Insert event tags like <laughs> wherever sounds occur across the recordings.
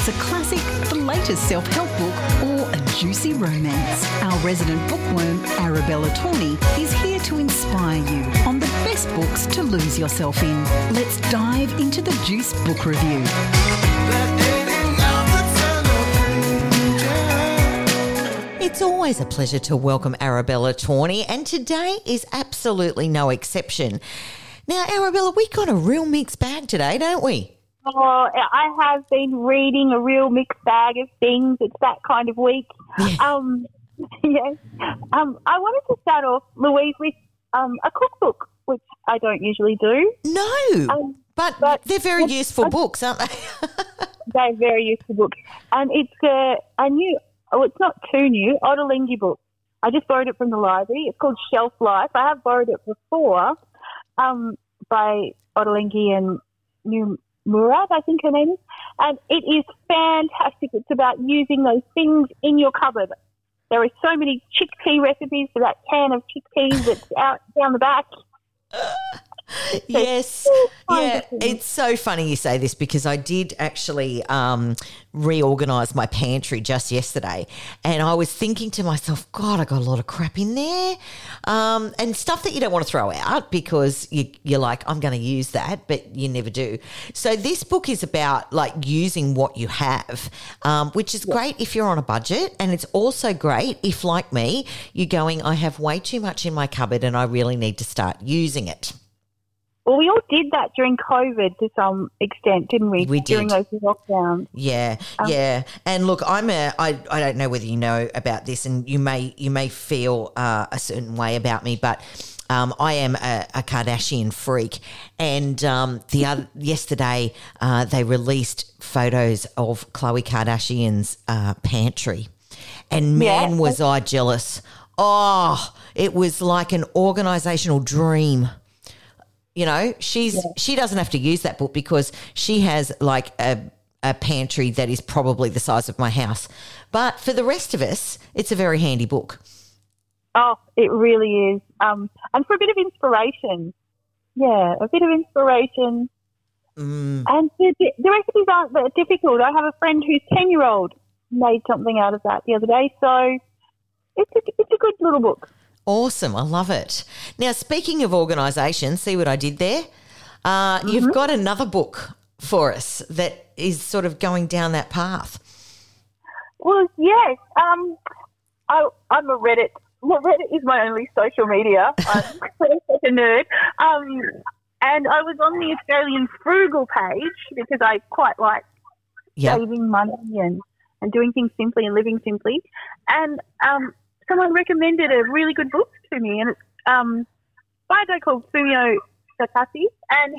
it's a classic, the latest self help book, or a juicy romance. Our resident bookworm, Arabella Tourney, is here to inspire you on the best books to lose yourself in. Let's dive into the Juice Book Review. It's always a pleasure to welcome Arabella Tourney, and today is absolutely no exception. Now, Arabella, we got a real mixed bag today, don't we? Oh, I have been reading a real mixed bag of things. It's that kind of week. Um, <laughs> yes. Um, I wanted to start off, Louise, with um, a cookbook, which I don't usually do. No, Um, but, but- they're very <laughs> useful books, aren't they? <laughs> They're very useful books. And it's a, a new, oh, it's not too new, Ottolenghi book. I just borrowed it from the library. It's called Shelf Life. I have borrowed it before um, by Ottolenghi and Noor Murad, I think her name is. And it is fantastic. It's about using those things in your cupboard. There are so many chickpea recipes for that can of chickpeas that's out down the back. <laughs> <laughs> yes. Yeah, it's so funny you say this because I did actually um, reorganize my pantry just yesterday, and I was thinking to myself, God, I got a lot of crap in there, um, and stuff that you don't want to throw out because you, you're like, I'm going to use that, but you never do. So this book is about like using what you have, um, which is great if you're on a budget, and it's also great if, like me, you're going, I have way too much in my cupboard, and I really need to start using it. Well, we all did that during COVID to some extent, didn't we? We During did. those lockdowns. Yeah, Um, yeah. And look, I'm a. I, I don't know whether you know about this, and you may you may feel uh, a certain way about me, but. Um, I am a, a Kardashian freak, and um, the other yesterday uh, they released photos of Khloe Kardashian's uh, pantry, and man Yeah. was I jealous. Oh, it was like an organizational dream. You know, she's she doesn't have to use that book because she has like a a pantry that is probably the size of my house. But for the rest of us, it's a very handy book. Oh, it really is. Um, and for a bit of inspiration. Yeah, a bit of inspiration. Mm, And the, the recipes aren't that difficult. I have a friend whose 10 year old made something out of that the other day. So it's a, it's a good little book. Awesome. I love it. Now, speaking of organisation, see what I did there? Uh, You've got another book for us that is sort of going down that path. Well, yes. Um, I, I'm a Reddit. Well, Reddit is my only social media. <laughs> I'm such a nerd. Um, and I was on the Australian Frugal page because I quite like Yeah. saving money and, and doing things simply and living simply. And um, someone recommended a really good book to me, and it's um, by a guy called Fumio Sasaki, and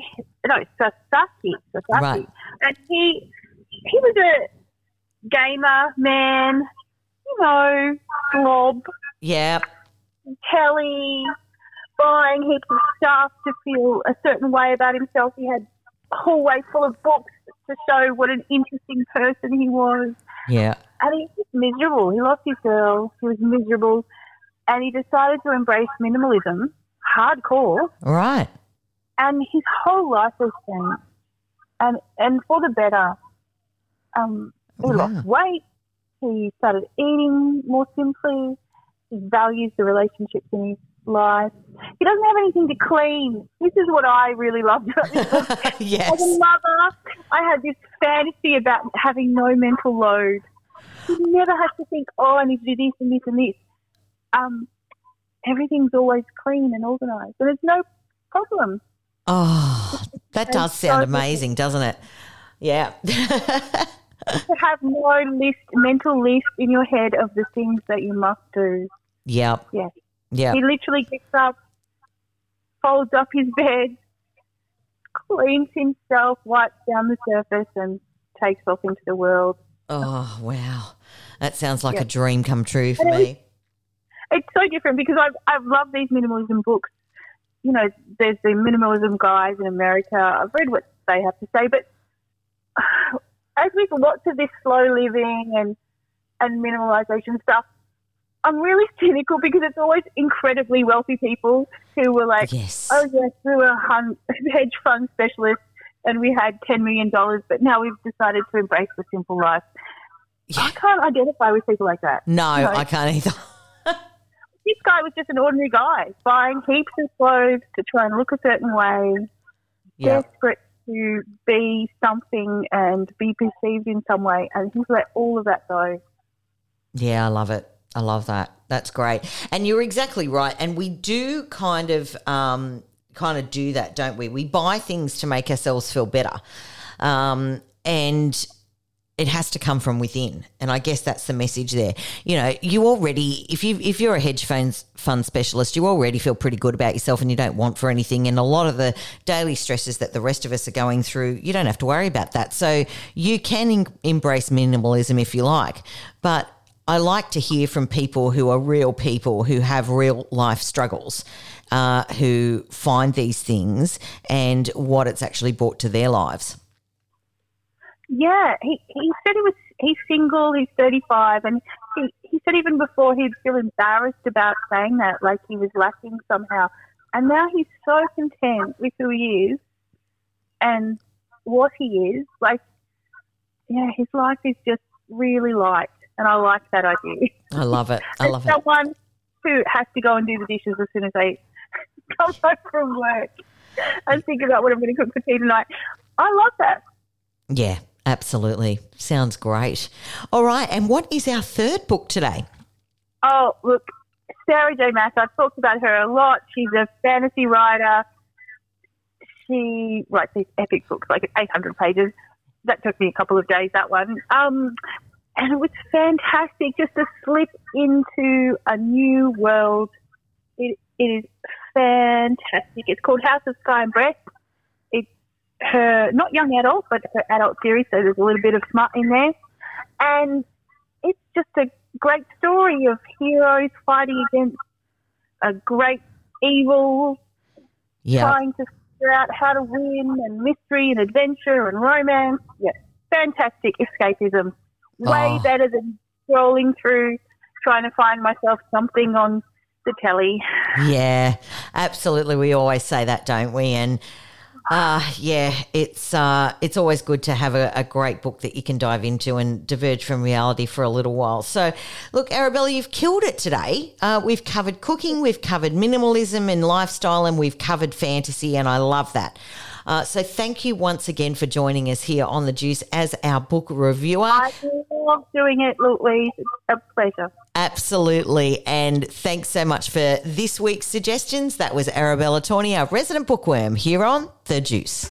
no Sasaki, Sasaki, Right. and he he was a gamer man, you know, slob, Yeah. telly, buying heaps of stuff to feel a certain way about himself. He had a hallway full of books to show what an interesting person he was. Yeah. And he was miserable. He lost his girl. He was miserable. And he decided to embrace minimalism, hardcore, Right. and his whole life has changed. And, and for the better. Um, he Wow. lost weight. He started eating more simply. He values the relationships in his life. He doesn't have anything to clean. This is what I really loved about this <laughs> book. As a mother, I had this fantasy about having no mental load. You never have to think, oh, I need to do this and this and this. Um, everything's always clean and organised, and it's no problem. Oh, that does sound amazing, doesn't it? Yeah. To have no list, mental list in your head of the things that you must do. yeah. Yeah. Yeah. He literally gets up, folds up his bed, cleans himself, wipes down the surface, and takes off into the world. Oh, wow. That sounds like Yeah. a dream come true for And it was- me. it's so different because I've, I've loved these minimalism books. You know, there's the minimalism guys in America. I've read what they have to say, but <sighs> as with lots of this slow living and, and minimalization stuff, I'm really <laughs> cynical because it's always incredibly wealthy people who were like, Yes. oh, yes, we were a <laughs> hedge fund specialist and we had $10 million, but now we've decided to embrace the simple life. Yeah. I can't identify with people like that. No, You know, I can't either. <laughs> This guy was just an ordinary guy buying heaps of clothes to try and look a certain way, desperate to be something and be perceived in some way, and he's let all of that go. Yeah, I love it. I love that. That's great. And you're exactly right. And we do kind of um, kind of do that, don't we? We buy things to make ourselves feel better. Um, and it has to come from within. And I guess that's the message there. You know, you already if you if you're a hedge funds fund specialist, you already feel pretty good about yourself and you don't want for anything. And a lot of the daily stresses that the rest of us are going through, you don't have to worry about that. So you can en- embrace minimalism if you like. But I like to hear from people who are real people who have real life struggles, uh, who find these things and what it's actually brought to their lives. Yeah, he, he said he was he's single, he's 35, and he, he said even before he'd feel embarrassed about saying that, like he was lacking somehow. And now he's so content with who he is and what he is. Like, yeah, his life is just really light, and I like that idea. I love it. I love it. someone who has to go and do the dishes as soon as they <laughs> come home from work and think about what I'm going to cook for tea tonight. I love that. Yeah, absolutely. Sounds great. All right. And what is our third book today? Oh, look, Sarah J. Maas, I've talked about her a lot. She's a fantasy writer. She writes these epic books, like 800 pages. That took me a couple of days, that one. Um, and it was fantastic just to slip into a new world. It, it is fantastic. It's called House of Sky and Breath. It's her, not young adult, but her adult series, so there's a little bit of smut in there. And it's just a great story of heroes fighting against a great evil, Yeah. trying to figure out how to win, and mystery and adventure and romance. Yeah, fantastic escapism. Way Oh. better than scrolling through trying to find myself something on the telly. Yeah, absolutely. We always say that, don't we? And uh, yeah, it's uh, it's always good to have a, a great book that you can dive into and diverge from reality for a little while. So, look, Arabella, you've killed it today. Uh, we've covered cooking, we've covered minimalism and lifestyle, and we've covered fantasy, and I love that. Uh, so, thank you once again for joining us here on the Juice as our book reviewer. I love doing it, Louise. It's a pleasure. Absolutely. And thanks so much for this week's suggestions. That was Arabella Tourney, our resident bookworm here on The Juice.